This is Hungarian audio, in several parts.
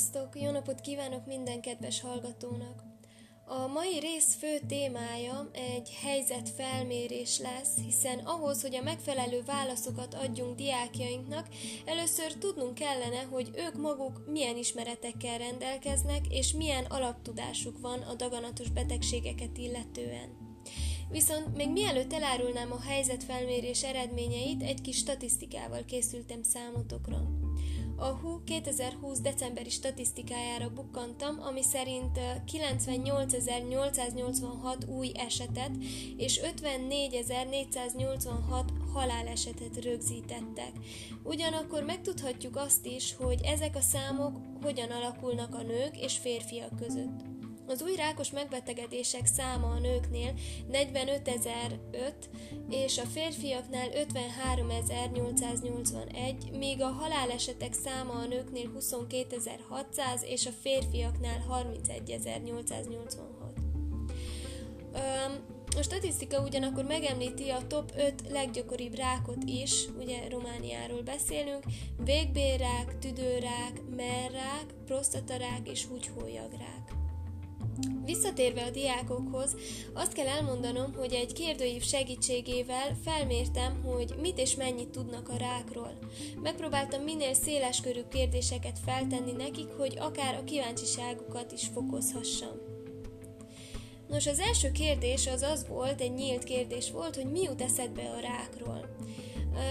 Sziasztok! Jó napot kívánok minden kedves hallgatónak! A mai rész fő témája egy helyzetfelmérés lesz, hiszen ahhoz, hogy a megfelelő válaszokat adjunk diákjainknak, először tudnunk kellene, hogy ők maguk milyen ismeretekkel rendelkeznek, és milyen alaptudásuk van a daganatos betegségeket illetően. Viszont még mielőtt elárulnám a helyzetfelmérés eredményeit, egy kis statisztikával készültem számotokra. A HU 2020 decemberi statisztikájára bukkantam, ami szerint 98.886 új esetet és 54.486 halálesetet rögzítettek. Ugyanakkor megtudhatjuk azt is, hogy ezek a számok hogyan alakulnak a nők és férfiak között. Az új rákos megbetegedések száma a nőknél 45.005, és a férfiaknál 53.881, míg a halálesetek száma a nőknél 22.600, és a férfiaknál 31.886. A statisztika ugyanakkor megemlíti a top 5 leggyakoribb rákot is, ugye Romániáról beszélünk, végbérrák, tüdőrák, merrák, prostatarák és húgyhólyagrák. Visszatérve a diákokhoz, azt kell elmondanom, hogy egy kérdőív segítségével felmértem, hogy mit és mennyit tudnak a rákról. Megpróbáltam minél széleskörű kérdéseket feltenni nekik, hogy akár a kíváncsiságukat is fokozhassam. Nos, az első kérdés az az volt, egy nyílt kérdés volt, hogy mi jut eszedbe a rákról.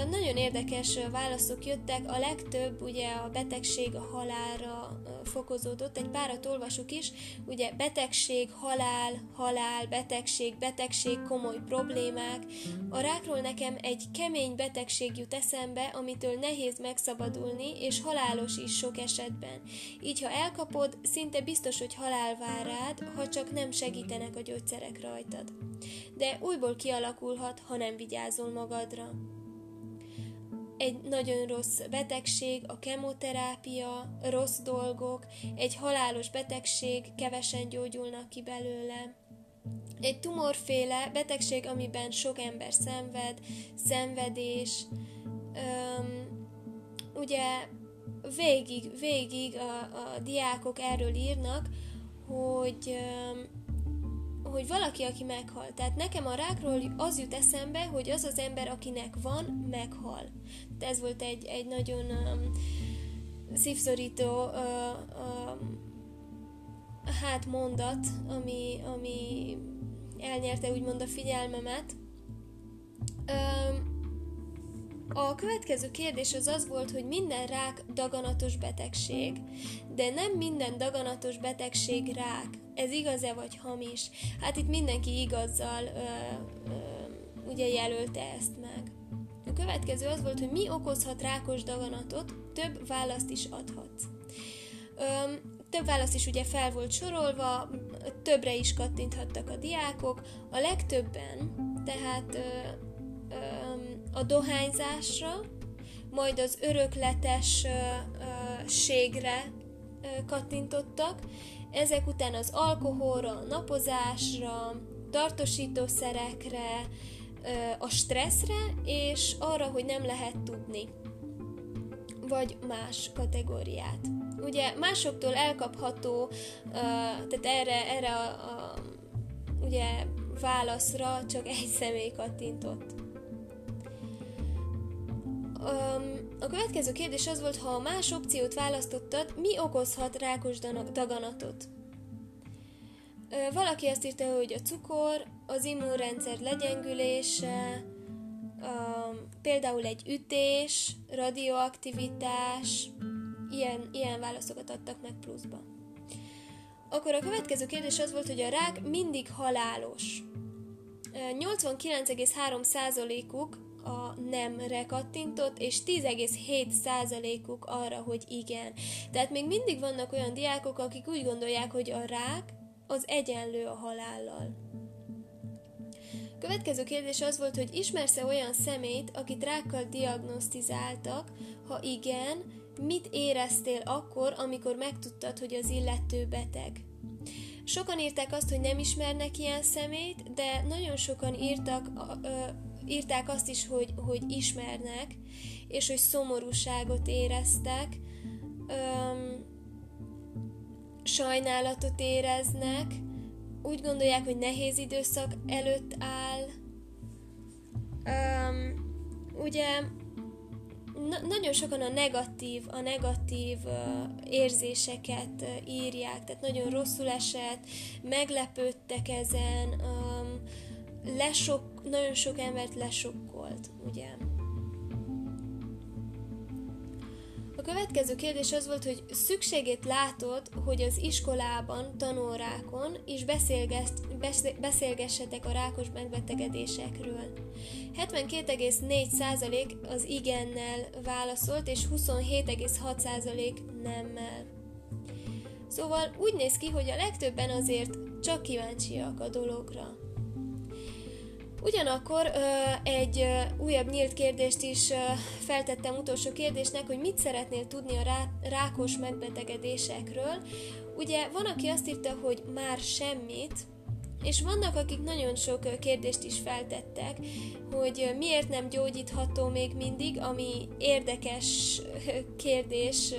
Nagyon érdekes válaszok jöttek, a legtöbb ugye a betegség a halálra fokozódott, egy párat olvasok is, ugye betegség, halál, halál, betegség, betegség, komoly problémák. A rákról nekem egy kemény betegség jut eszembe, amitől nehéz megszabadulni, és halálos is sok esetben. Így, ha elkapod, szinte biztos, hogy halál vár rád, ha csak nem segítenek a gyógyszerek rajtad. De újból kialakulhat, ha nem vigyázol magadra egy nagyon rossz betegség, a kemoterápia, rossz dolgok, egy halálos betegség, kevesen gyógyulnak ki belőle. Egy tumorféle betegség, amiben sok ember szenved, szenvedés, öm, ugye végig, végig a, a diákok erről írnak, hogy öm, hogy valaki, aki meghal. Tehát nekem a rákról az jut eszembe, hogy az az ember, akinek van, meghal. Ez volt egy, egy nagyon um, szívszorító uh, hát mondat, ami, ami elnyerte úgymond a figyelmemet. Um, a következő kérdés az az volt, hogy minden rák daganatos betegség, de nem minden daganatos betegség rák. Ez igaz-e vagy hamis? Hát itt mindenki igazzal ö, ö, ugye jelölte ezt meg. A következő az volt, hogy mi okozhat rákos daganatot, több választ is adhatsz. Ö, több válasz is ugye fel volt sorolva, többre is kattinthattak a diákok, a legtöbben, tehát ö, ö, a dohányzásra, majd az örökletességre kattintottak, ezek után az alkoholra, a napozásra, tartósítószerekre, a stresszre, és arra, hogy nem lehet tudni, vagy más kategóriát. Ugye másoktól elkapható, tehát erre, erre a, a ugye válaszra csak egy személy kattintott. A következő kérdés az volt, ha más opciót választottad, mi okozhat rákos daganatot? Valaki azt írta, hogy a cukor, az immunrendszer legyengülése, például egy ütés, radioaktivitás, ilyen, ilyen válaszokat adtak meg pluszba. Akkor a következő kérdés az volt, hogy a rák mindig halálos. 89,3%-uk a nemre kattintott, és 10,7%-uk arra, hogy igen. Tehát még mindig vannak olyan diákok, akik úgy gondolják, hogy a rák az egyenlő a halállal. Következő kérdés az volt, hogy ismersz-e olyan szemét, akit rákkal diagnosztizáltak, ha igen, mit éreztél akkor, amikor megtudtad, hogy az illető beteg? Sokan írták azt, hogy nem ismernek ilyen szemét, de nagyon sokan írtak, írták azt is, hogy, hogy ismernek, és hogy szomorúságot éreztek. Öm, sajnálatot éreznek, úgy gondolják, hogy nehéz időszak előtt áll. Um, ugye na- nagyon sokan a negatív, a negatív uh, érzéseket uh, írják, tehát nagyon rosszul esett, meglepődtek ezen, um, lesok, nagyon sok embert lesokkolt, ugye. A következő kérdés az volt, hogy szükségét látod, hogy az iskolában, tanórákon is beszélgessetek a rákos megbetegedésekről. 72,4% az igennel válaszolt, és 27,6% nemmel. Szóval úgy néz ki, hogy a legtöbben azért csak kíváncsiak a dologra. Ugyanakkor egy újabb nyílt kérdést is feltettem utolsó kérdésnek, hogy mit szeretnél tudni a rá, rákos megbetegedésekről. Ugye van, aki azt írta, hogy már semmit, és vannak, akik nagyon sok kérdést is feltettek, hogy miért nem gyógyítható még mindig, ami érdekes kérdés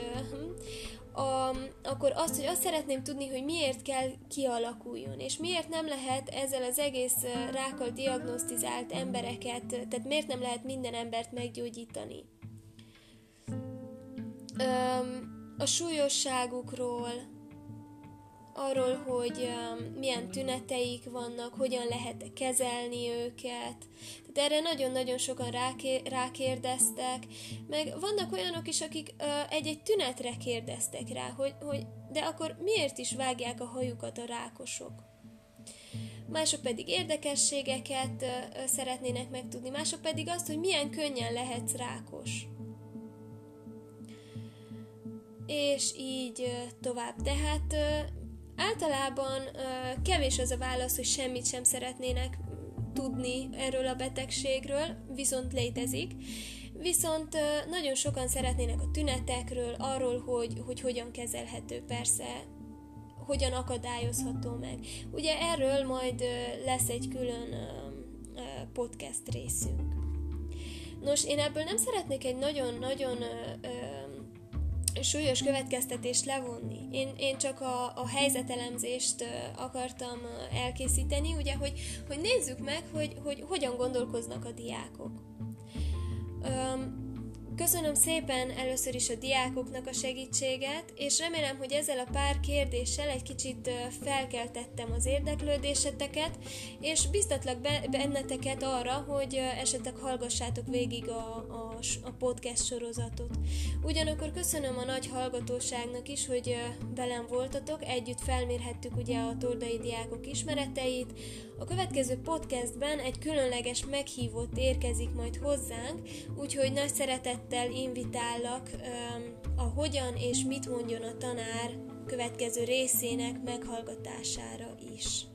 a, akkor azt, hogy azt szeretném tudni, hogy miért kell kialakuljon, és miért nem lehet ezzel az egész rákkal diagnosztizált embereket, tehát miért nem lehet minden embert meggyógyítani. A súlyosságukról, arról, hogy um, milyen tüneteik vannak, hogyan lehet kezelni őket. Tehát erre nagyon-nagyon sokan ráké- rákérdeztek, meg vannak olyanok is, akik egy-egy tünetre kérdeztek rá, hogy, hogy de akkor miért is vágják a hajukat a rákosok? Mások pedig érdekességeket szeretnének megtudni, mások pedig azt, hogy milyen könnyen lehetsz rákos és így tovább. Tehát Általában kevés az a válasz, hogy semmit sem szeretnének tudni erről a betegségről, viszont létezik. Viszont nagyon sokan szeretnének a tünetekről, arról, hogy, hogy hogyan kezelhető persze, hogyan akadályozható meg. Ugye erről majd lesz egy külön podcast részünk. Nos, én ebből nem szeretnék egy nagyon-nagyon súlyos következtetést levonni. Én, én csak a, a helyzetelemzést akartam elkészíteni, ugye, hogy, hogy nézzük meg, hogy, hogy hogyan gondolkoznak a diákok. Um, Köszönöm szépen először is a diákoknak a segítséget, és remélem, hogy ezzel a pár kérdéssel egy kicsit felkeltettem az érdeklődéseteket, és biztatlak benneteket arra, hogy esetleg hallgassátok végig a, a, a podcast sorozatot. Ugyanakkor köszönöm a nagy hallgatóságnak is, hogy velem voltatok, együtt felmérhettük ugye a tordai diákok ismereteit, a következő podcastben egy különleges meghívott érkezik majd hozzánk, úgyhogy nagy szeretettel invitállak a hogyan és mit mondjon a tanár következő részének meghallgatására is.